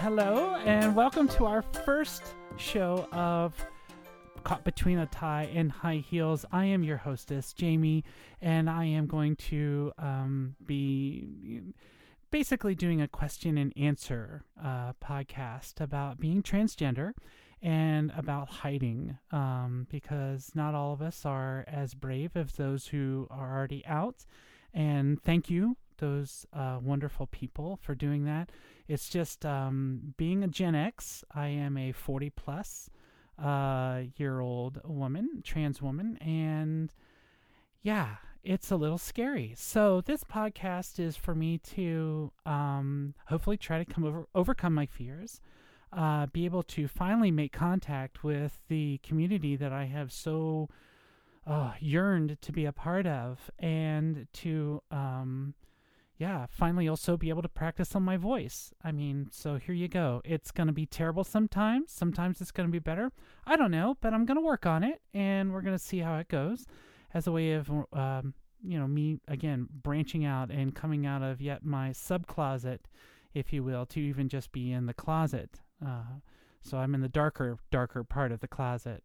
Hello, and welcome to our first show of Caught Between a Tie and High Heels. I am your hostess, Jamie, and I am going to um, be basically doing a question and answer uh, podcast about being transgender and about hiding um, because not all of us are as brave as those who are already out. And thank you, those uh, wonderful people, for doing that. It's just um, being a Gen X, I am a 40 plus uh, year old woman, trans woman, and yeah, it's a little scary. So this podcast is for me to um, hopefully try to come over overcome my fears, uh, be able to finally make contact with the community that I have so uh, yearned to be a part of, and to um, yeah, finally also be able to practice on my voice. I mean, so here you go. It's going to be terrible sometimes. Sometimes it's going to be better. I don't know, but I'm going to work on it and we're going to see how it goes as a way of, um, you know, me again branching out and coming out of yet my sub closet, if you will, to even just be in the closet. Uh, so I'm in the darker, darker part of the closet,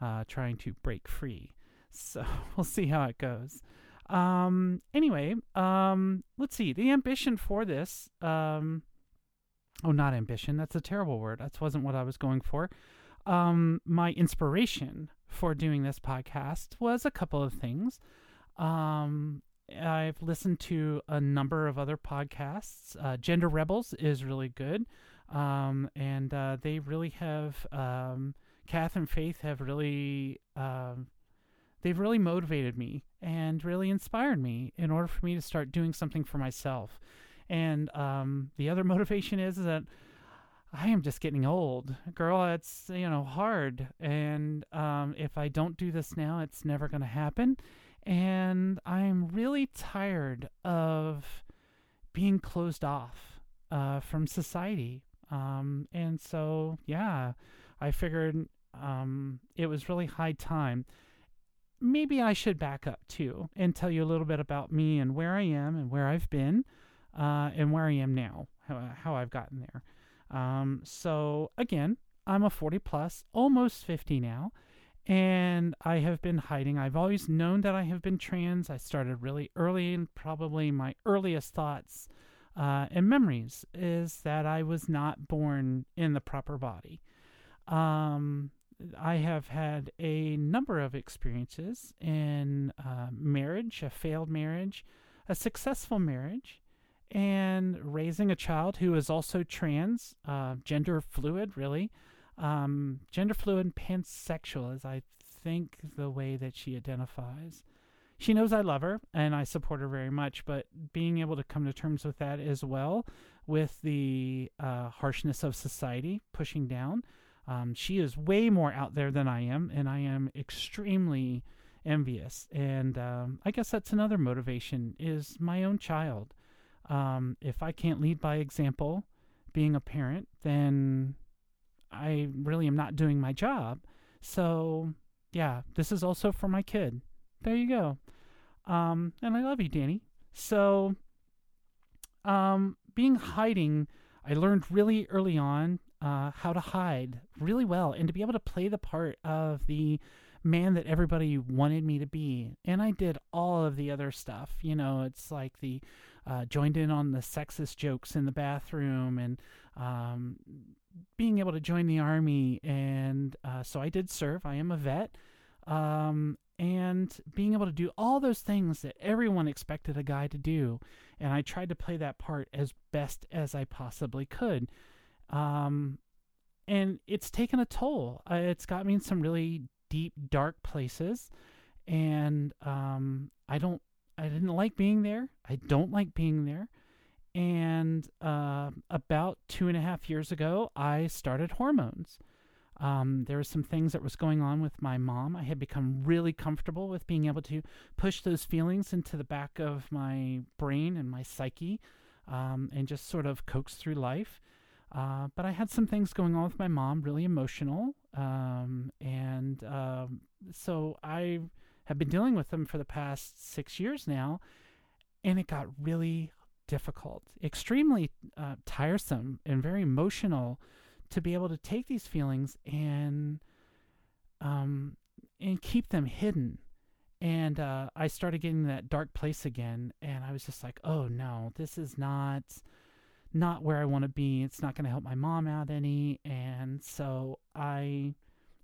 uh, trying to break free. So we'll see how it goes. Um, anyway, um, let's see. The ambition for this, um, oh, not ambition. That's a terrible word. That wasn't what I was going for. Um, my inspiration for doing this podcast was a couple of things. Um, I've listened to a number of other podcasts. Uh, Gender Rebels is really good. Um, and uh, they really have, um, Kath and Faith have really, uh, they've really motivated me and really inspired me in order for me to start doing something for myself. And um, the other motivation is, that I am just getting old, girl. It's you know hard, and um, if I don't do this now, it's never going to happen. And I'm really tired of being closed off uh, from society. Um, and so, yeah, I figured um, it was really high time maybe I should back up too and tell you a little bit about me and where I am and where I've been uh, and where I am now, how, how I've gotten there. Um, so, again, I'm a 40 plus, almost 50 now, and I have been hiding. I've always known that I have been trans. I started really early, and probably my earliest thoughts uh, and memories is that I was not born in the proper body. Um, I have had a number of experiences in uh, marriage, a failed marriage, a successful marriage, and raising a child who is also trans, uh, gender fluid, really. Um, gender fluid and pansexual is, I think, the way that she identifies. She knows I love her and I support her very much, but being able to come to terms with that as well, with the uh, harshness of society pushing down, um, she is way more out there than I am, and I am extremely envious. And um, I guess that's another motivation is my own child. Um, if I can't lead by example, being a parent, then I really am not doing my job. So yeah, this is also for my kid. There you go. Um, and I love you, Danny. So, um, being hiding, I learned really early on uh, how to hide really well and to be able to play the part of the man that everybody wanted me to be. And I did all of the other stuff. You know, it's like the uh, joined in on the sexist jokes in the bathroom and um, being able to join the army. And uh, so I did serve. I am a vet. Um, and being able to do all those things that everyone expected a guy to do. And I tried to play that part as best as I possibly could. Um, and it's taken a toll. Uh, it's got me in some really deep, dark places, and um, I don't, I didn't like being there. I don't like being there. And uh, about two and a half years ago, I started hormones. Um, there were some things that was going on with my mom. I had become really comfortable with being able to push those feelings into the back of my brain and my psyche, um, and just sort of coax through life. Uh, but I had some things going on with my mom, really emotional. Um, and uh, so I have been dealing with them for the past six years now. And it got really difficult, extremely uh, tiresome, and very emotional to be able to take these feelings and um, and keep them hidden. And uh, I started getting that dark place again, and I was just like, "Oh no, this is not not where I want to be. It's not going to help my mom out any." And so I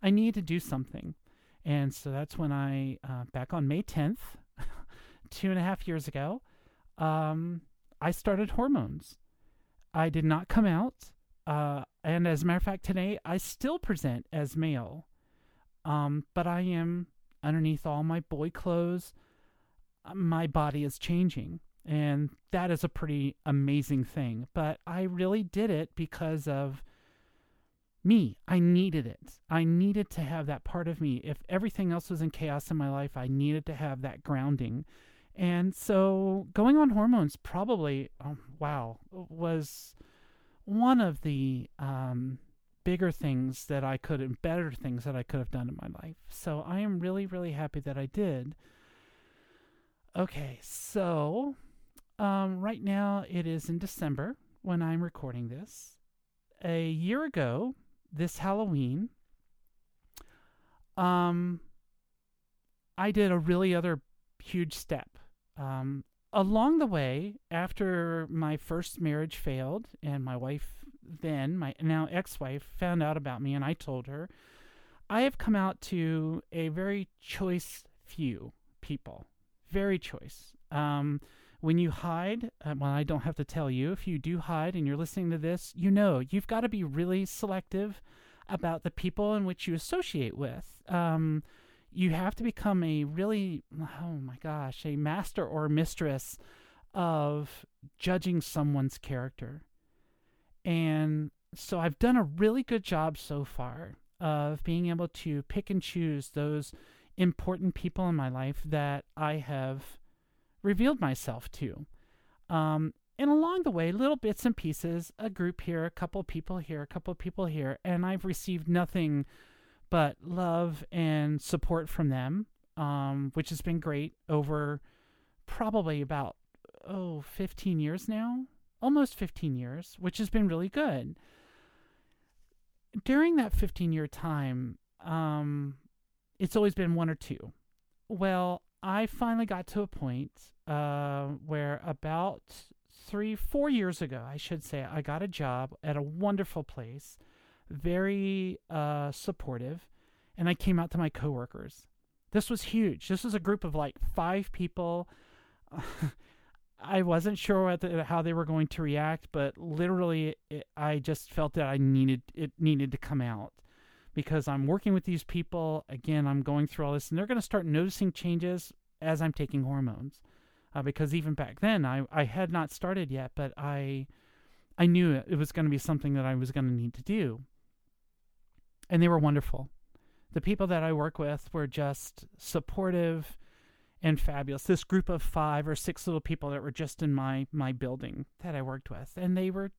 I need to do something. And so that's when I, uh, back on May 10th, two and a half years ago, um, I started hormones. I did not come out. Uh, and as a matter of fact, today I still present as male. Um, but I am underneath all my boy clothes. Uh, my body is changing. And that is a pretty amazing thing. But I really did it because of me. I needed it. I needed to have that part of me. If everything else was in chaos in my life, I needed to have that grounding. And so going on hormones probably, oh, wow, was one of the um, bigger things that I could, and better things that I could have done in my life. So I am really, really happy that I did. Okay, so um, right now it is in December when I'm recording this. A year ago, this Halloween, um, I did a really other huge step. Um, along the way, after my first marriage failed, and my wife then, my now ex-wife, found out about me, and I told her, I have come out to a very choice few people, very choice. Um, when you hide, uh, well, I don't have to tell you, if you do hide and you're listening to this, you know you've got to be really selective about the people in which you associate with. Um, you have to become a really, oh my gosh, a master or mistress of judging someone's character. And so I've done a really good job so far of being able to pick and choose those important people in my life that I have revealed myself to. Um, and along the way, little bits and pieces, a group here, a couple people here, a couple people here, and I've received nothing but love and support from them, um, which has been great over probably about, oh, 15 years now, almost 15 years, which has been really good. During that 15 year time, um, it's always been one or two. Well, I finally got to a point uh, where about three, four years ago, I should say, I got a job at a wonderful place, very uh, supportive, and I came out to my coworkers. This was huge. This was a group of like five people. I wasn't sure the, how they were going to react, but literally, it, I just felt that I needed it needed to come out because I'm working with these people. Again, I'm going through all this, and they're going to start noticing changes as I'm taking hormones. Uh, because even back then, I, I had not started yet, but I I knew it, it was going to be something that I was going to need to do. And they were wonderful. The people that I work with were just supportive and fabulous. This group of five or six little people that were just in my my building that I worked with, and they were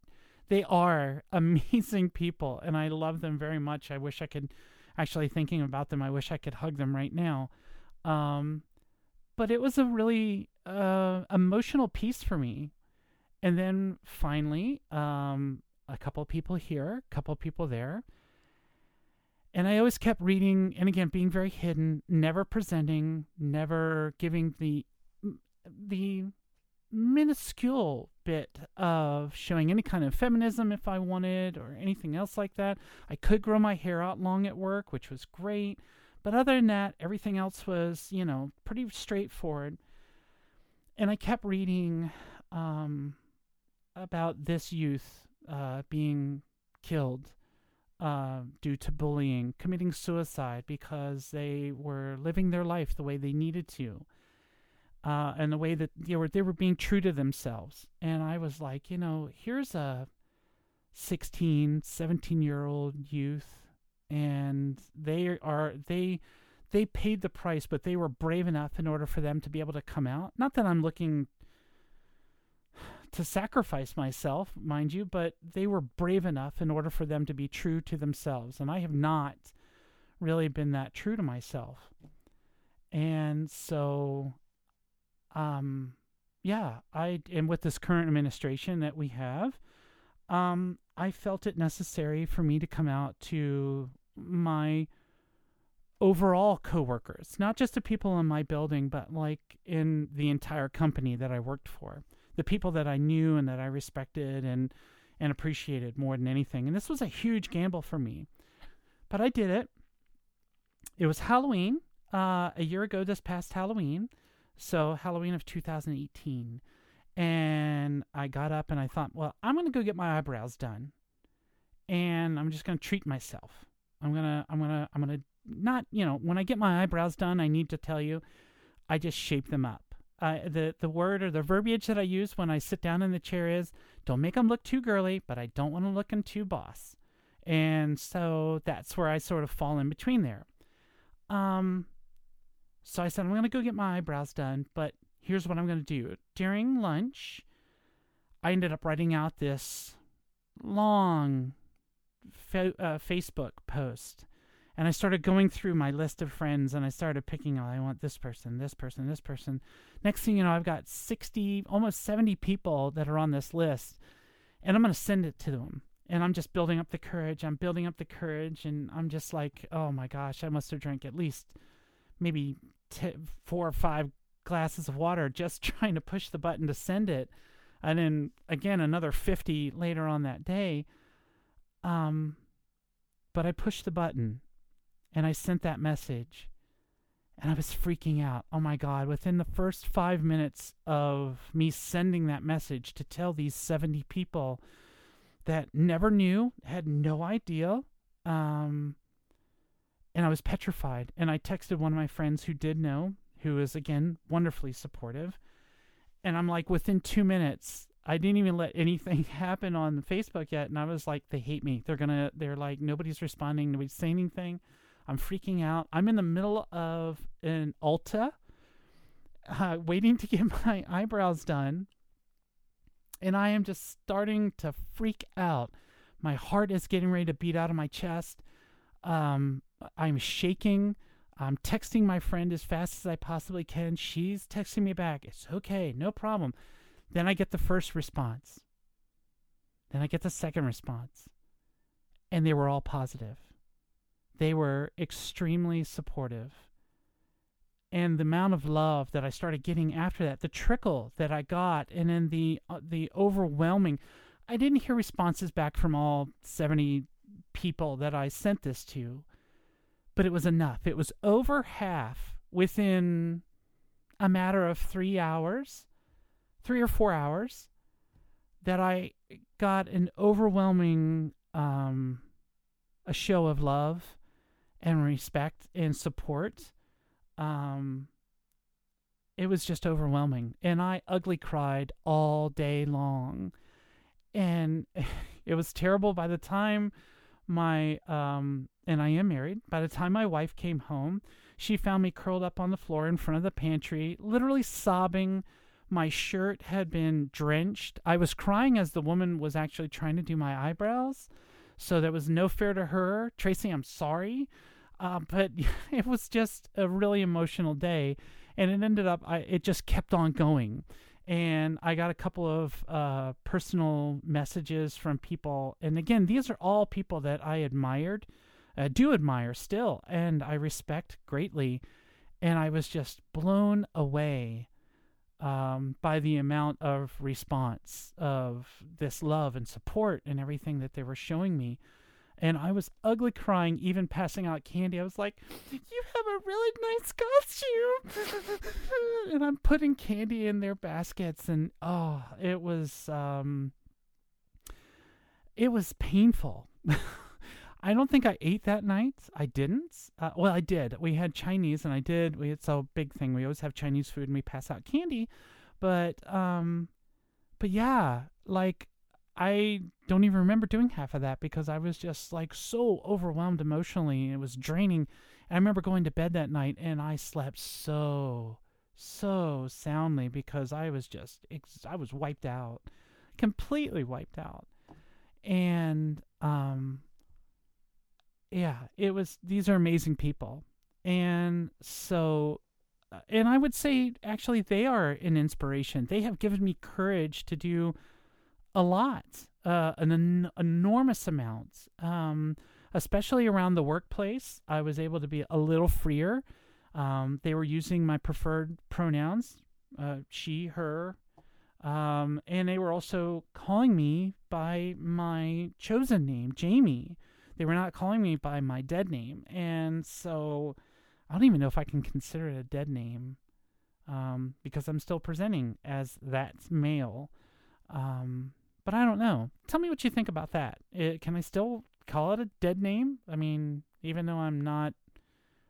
they are amazing people, and I love them very much. I wish I could, actually thinking about them, I wish I could hug them right now. Um, but it was a really uh, emotional piece for me. And then finally, um, a couple people here, a couple people there. And I always kept reading, and again, being very hidden, never presenting, never giving the the minuscule bit of showing any kind of feminism if I wanted or anything else like that. I could grow my hair out long at work, which was great. But other than that, everything else was, you know, pretty straightforward. And I kept reading um, about this youth uh, being killed uh, due to bullying, committing suicide because they were living their life the way they needed to uh, and the way that they were they were being true to themselves. And I was like, you know, here's a 16, 17 year old youth, and they are they they paid the price, but they were brave enough in order for them to be able to come out. Not that I'm looking to sacrifice myself, mind you, but they were brave enough in order for them to be true to themselves. And I have not really been that true to myself. And so um, yeah, I and with this current administration that we have, um, I felt it necessary for me to come out to my overall coworkers, not just the people in my building, but like in the entire company that I worked for, the people that I knew and that I respected and and appreciated more than anything. And this was a huge gamble for me, but I did it. It was Halloween uh, a year ago this past Halloween, so Halloween of 2018. And I got up and I thought, well, I'm going to go get my eyebrows done. And I'm just going to treat myself. I'm going to I'm going to I'm going to not, you know, when I get my eyebrows done, I need to tell you I just shape them up. Uh, the the word or the verbiage that I use when I sit down in the chair is don't make them look too girly, but I don't want to look them too boss. And so that's where I sort of fall in between there. Um, so I said, I'm going to go get my eyebrows done, but here's what I'm going to do. During lunch, I ended up writing out this long fa- uh, Facebook post. And I started going through my list of friends and I started picking, oh, I want this person, this person, this person. Next thing you know, I've got 60, almost 70 people that are on this list. And I'm going to send it to them. And I'm just building up the courage. I'm building up the courage. And I'm just like, oh my gosh, I must have drank at least maybe t- four or five glasses of water just trying to push the button to send it. And then again, another 50 later on that day. Um, but I pushed the button and I sent that message and I was freaking out. Oh my God. Within the first five minutes of me sending that message to tell these 70 people that never knew, had no idea, um, and I was petrified. And I texted one of my friends who did know, who is again wonderfully supportive. And I'm like, within two minutes, I didn't even let anything happen on Facebook yet. And I was like, they hate me. They're gonna, they're like, nobody's responding, nobody's saying anything. I'm freaking out. I'm in the middle of an Ulta, uh, waiting to get my eyebrows done. And I am just starting to freak out. My heart is getting ready to beat out of my chest. Um, I'm shaking. I'm texting my friend as fast as I possibly can. She's texting me back. It's okay, no problem. Then I get the first response. Then I get the second response. And they were all positive. They were extremely supportive. And the amount of love that I started getting after that, the trickle that I got, and then the uh, the overwhelming I didn't hear responses back from all 70 people that I sent this to but it was enough. It was over half within a matter of three hours, three or four hours, that I got an overwhelming um, a show of love and respect and support. Um, it was just overwhelming, and I ugly cried all day long, and it was terrible. By the time my um, and I am married. By the time my wife came home, she found me curled up on the floor in front of the pantry, literally sobbing. My shirt had been drenched. I was crying as the woman was actually trying to do my eyebrows. So there was no fear to her. Tracy, I'm sorry. Uh, but it was just a really emotional day. And it ended up, I, it just kept on going. And I got a couple of uh, personal messages from people. And again, these are all people that I admired uh, do admire still, and I respect greatly. And I was just blown away um, by the amount of response of this love and support and everything that they were showing me. And I was ugly crying, even passing out candy. I was like, You have a really nice costume. and I'm putting candy in their baskets. And oh, it was, um, it was painful. I don't think I ate that night. I didn't. Uh, well, I did. We had Chinese, and I did. We it's a big thing. We always have Chinese food, and we pass out candy. But um, but yeah, like I don't even remember doing half of that because I was just like so overwhelmed emotionally. It was draining. And I remember going to bed that night, and I slept so so soundly because I was just ex- I was wiped out, completely wiped out, and um yeah, it was these are amazing people. And so and I would say actually they are an inspiration. They have given me courage to do a lot, uh, an en- enormous amount, um, especially around the workplace. I was able to be a little freer. Um, they were using my preferred pronouns, uh, she, her, um, and they were also calling me by my chosen name, Jamie. They were not calling me by my dead name. And so I don't even know if I can consider it a dead name um, because I'm still presenting as that male. Um, but I don't know. Tell me what you think about that. It, can I still call it a dead name? I mean, even though I'm not,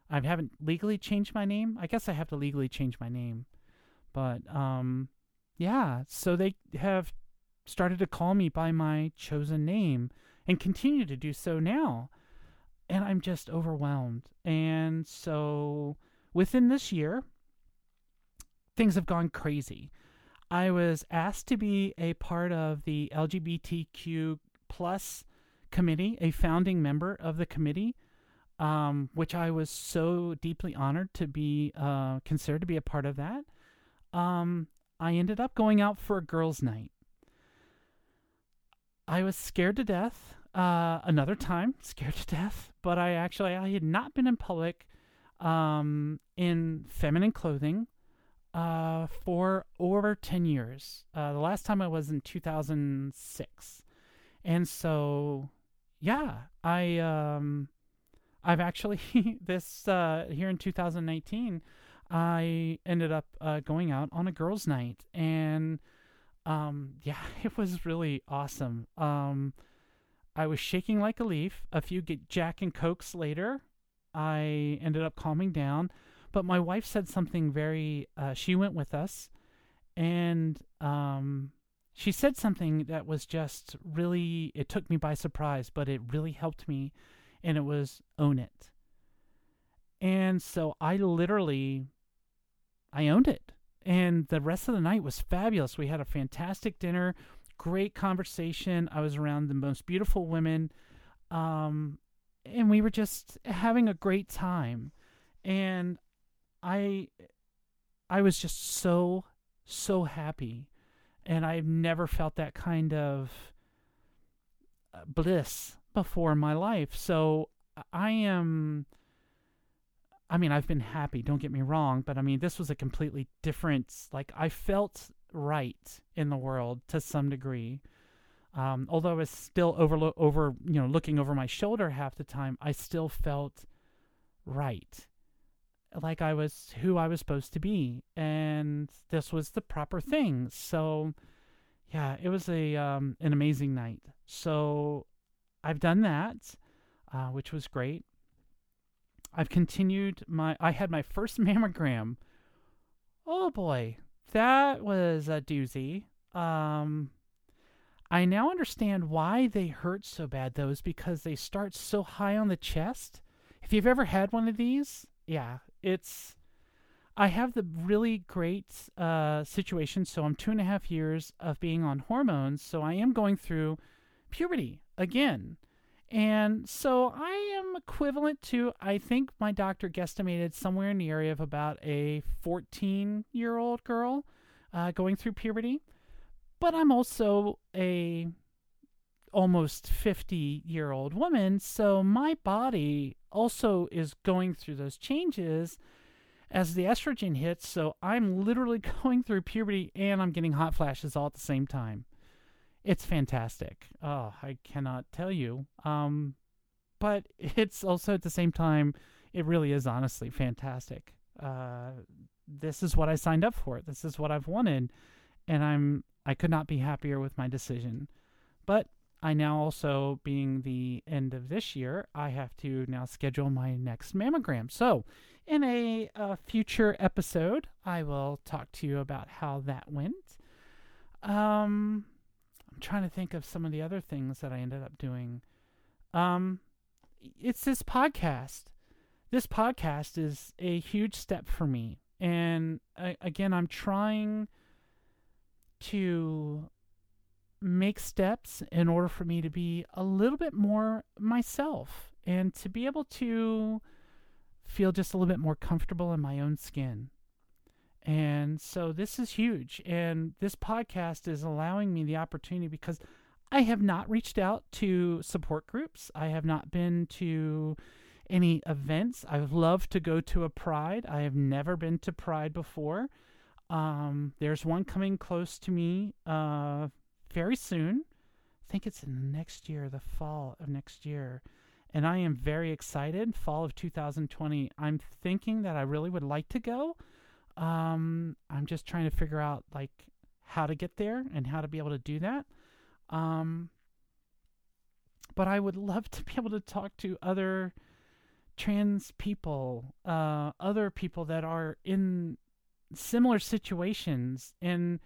I haven't legally changed my name. I guess I have to legally change my name. But um, yeah, so they have started to call me by my chosen name and continue to do so now. And I'm just overwhelmed. And so within this year, things have gone crazy. I was asked to be a part of the LGBTQ plus committee, a founding member of the committee, um, which I was so deeply honored to be uh, considered to be a part of that. Um, I ended up going out for a girls' night. I was scared to death. Uh, another time, scared to death. But I actually I had not been in public um, in feminine clothing uh, for over ten years. Uh, the last time I was in 2006, and so yeah, I um, I've actually this uh, here in 2019. I ended up uh, going out on a girls' night, and um, yeah, it was really awesome. Um, I was shaking like a leaf. A few Jack and Cokes later, I ended up calming down. But my wife said something very. Uh, she went with us, and um, she said something that was just really. It took me by surprise, but it really helped me, and it was own it. And so I literally I owned it. And the rest of the night was fabulous. We had a fantastic dinner, great conversation. I was around the most beautiful women. Um, and we were just having a great time. And I I was just so so happy. And I've never felt that kind of uh, bliss before in my life. So I am I mean, I've been happy, don't get me wrong, but I mean, this was a completely different, like, I felt right in the world to some degree. Um, although I was still over, over, you know, looking over my shoulder half the time, I still felt right. Like I was who I was supposed to be. And this was the proper thing. So, yeah, it was a, um, an amazing night. So I've done that, uh, which was great. I've continued my. I had my first mammogram. Oh boy, that was a doozy. Um, I now understand why they hurt so bad. Though, is because they start so high on the chest. If you've ever had one of these, yeah, it's. I have the really great uh, situation. So I'm two and a half years of being on hormones. So I am going through puberty again. And so I am equivalent to, I think my doctor guesstimated somewhere in the area of about a 14 year old girl uh, going through puberty. But I'm also a almost 50 year old woman. So my body also is going through those changes as the estrogen hits. So I'm literally going through puberty and I'm getting hot flashes all at the same time it's fantastic. Oh, I cannot tell you. Um, but it's also at the same time, it really is honestly fantastic. Uh, this is what I signed up for. This is what I've wanted, and I'm I could not be happier with my decision. But I now also, being the end of this year, I have to now schedule my next mammogram. So, in a, a future episode, I will talk to you about how that went. Um, I'm trying to think of some of the other things that I ended up doing. Um, it's this podcast. This podcast is a huge step for me. And I, again, I'm trying to make steps in order for me to be a little bit more myself and to be able to feel just a little bit more comfortable in my own skin. And so this is huge. And this podcast is allowing me the opportunity because I have not reached out to support groups. I have not been to any events. I would love to go to a Pride. I have never been to Pride before. Um, there's one coming close to me uh, very soon. I think it's in next year, the fall of next year. And I am very excited. Fall of 2020. I'm thinking that I really would like to go. Um, I'm just trying to figure out like how to get there and how to be able to do that. Um, but I would love to be able to talk to other trans people, uh, other people that are in similar situations, and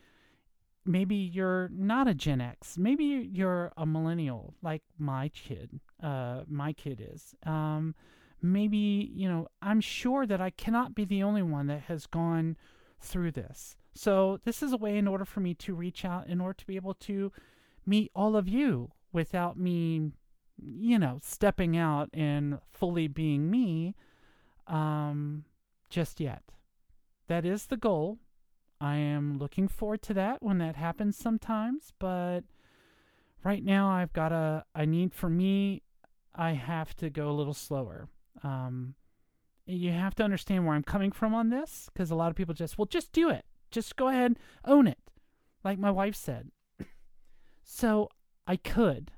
maybe you're not a Gen X, maybe you're a millennial, like my kid, uh, my kid is. Um, maybe you know, I'm sure that I cannot be the only one that has gone through this. So this is a way in order for me to reach out, in order to be able to meet all of you without me, you know, stepping out and fully being me um, just yet. That is the goal. I am looking forward to that when that happens sometimes, but right now I've got a, I need for me, I have to go a little slower. Um, you have to understand where I'm coming from on this because a lot of people just, well, just do it. Just go ahead, own it. Like my wife said, so I could,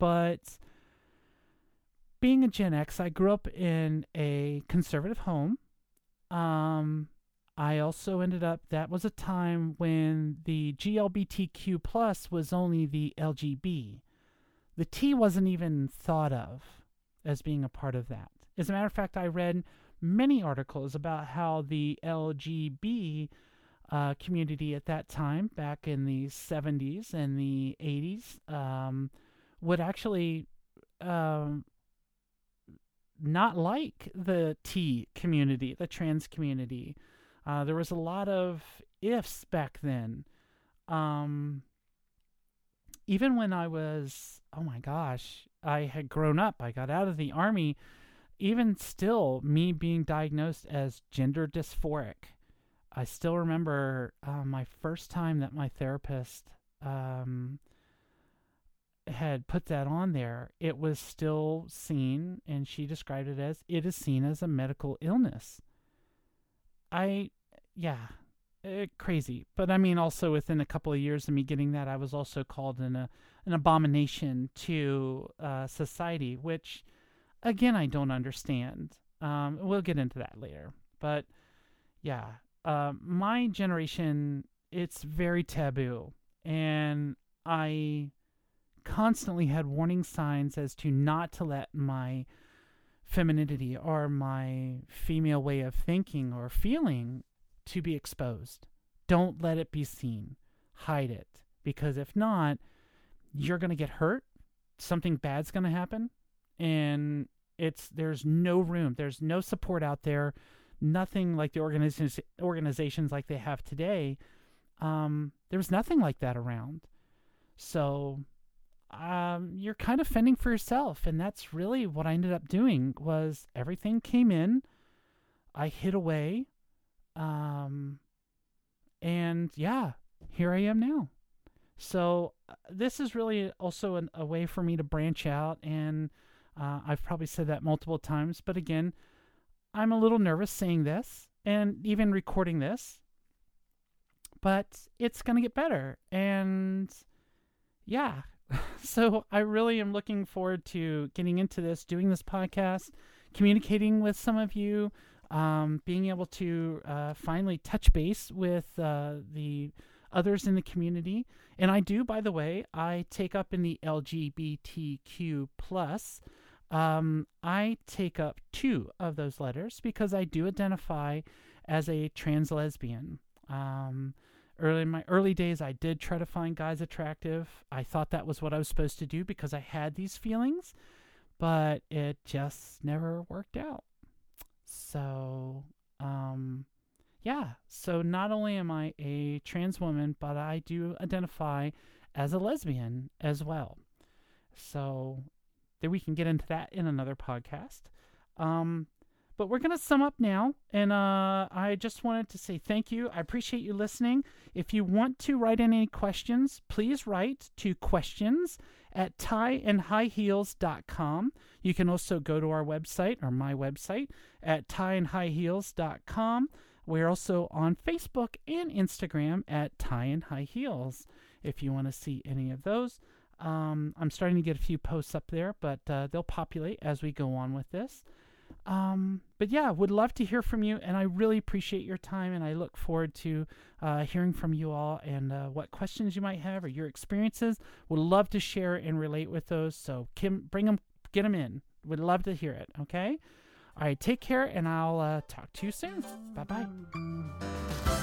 but being a Gen X, I grew up in a conservative home. Um, I also ended up that was a time when the GLBTQ plus was only the LGB. The T wasn't even thought of as being a part of that. As a matter of fact, I read many articles about how the LGB uh, community at that time, back in the 70s and the 80s, um, would actually um, not like the T community, the trans community. Uh, there was a lot of ifs back then. Um, even when I was, oh my gosh, I had grown up, I got out of the army. Even still, me being diagnosed as gender dysphoric I still remember uh, my first time that my therapist um, had put that on there. It was still seen, and she described it as it is seen as a medical illness. I, yeah, uh, crazy. But I mean, also within a couple of years of me getting that, I was also called an, a, an abomination to uh, society, which, again, I don't understand. Um, we'll get into that later. But yeah, uh, my generation, it's very taboo. And I constantly had warning signs as to not to let my femininity or my female way of thinking or feeling to be exposed. Don't let it be seen. Hide it. Because if not, you're going to get hurt. Something bad's going to happen. And it's there's no room. There's no support out there nothing like the organizations organizations like they have today. Um, there was nothing like that around. So um, you're kind of fending for yourself, and that's really what I ended up doing. Was everything came in, I hid away, um, and yeah, here I am now. So uh, this is really also an, a way for me to branch out, and uh, I've probably said that multiple times, but again, I'm a little nervous saying this and even recording this, but it's to get better. And yeah, so I really am looking forward to getting into this, doing this podcast, communicating with some of you, um, being able to uh, finally touch base with uh, the others in the community. And I do, by the way, I take up in the LGBTQ plus um, I take up two of those letters because I do identify as a trans lesbian. Um, early in my early days, I did try to find guys attractive. I thought that was what I was supposed to do because I had these feelings, but it just never worked out. So, um, yeah. So not only am I a trans woman, but I do identify as a lesbian as well. So that we can get into that in another podcast. Um, But we're going to sum up now. And uh, I just wanted to say thank you. I appreciate you listening. If you want to write in any questions, please write to questions at tieandhighheels.com. You can also go to our website or my website at tieandhighheels.com. We're also on Facebook and Instagram at Tie and High Heels if you want to see any of those. Um, I'm starting to get a few posts up there, but uh, they'll populate as we go on with this. Um, but yeah, would love to hear from you, and I really appreciate your time, and I look forward to uh, hearing from you all and uh, what questions you might have or your experiences. Would love to share and relate with those. So Kim, bring them, get them in. Would love to hear it. Okay. All right. Take care, and I'll uh, talk to you soon. Bye bye.